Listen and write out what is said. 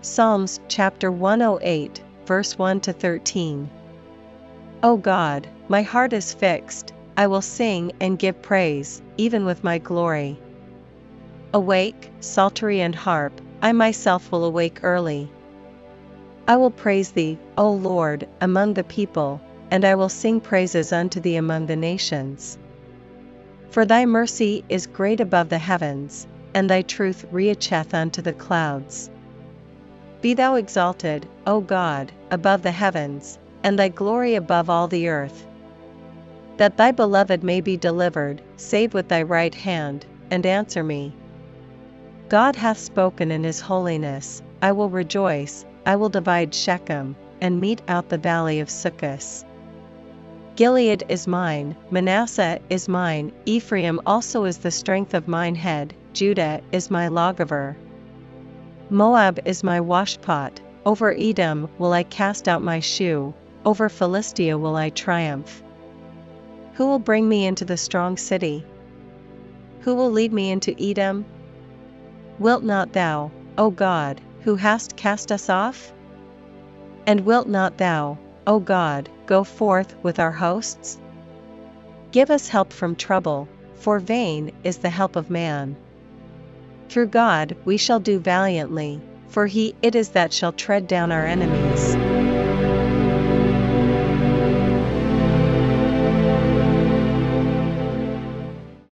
Psalms chapter 108, verse 1 to 13. O God, my heart is fixed, I will sing and give praise, even with my glory. Awake, psaltery and harp, I myself will awake early. I will praise thee, O Lord, among the people, and I will sing praises unto thee among the nations. For thy mercy is great above the heavens, and thy truth reacheth unto the clouds. Be thou exalted, O God, above the heavens, and thy glory above all the earth. That thy beloved may be delivered, save with thy right hand, and answer me. God hath spoken in his holiness, I will rejoice, I will divide Shechem, and mete out the valley of Succoth. Gilead is mine, Manasseh is mine, Ephraim also is the strength of mine head, Judah is my lawgiver. Moab is my washpot, over Edom will I cast out my shoe, over Philistia will I triumph. Who will bring me into the strong city? Who will lead me into Edom? Wilt not thou, O God, who hast cast us off? And wilt not thou, O God, go forth with our hosts? Give us help from trouble, for vain is the help of man. Through God we shall do valiantly, for he it is that shall tread down our enemies.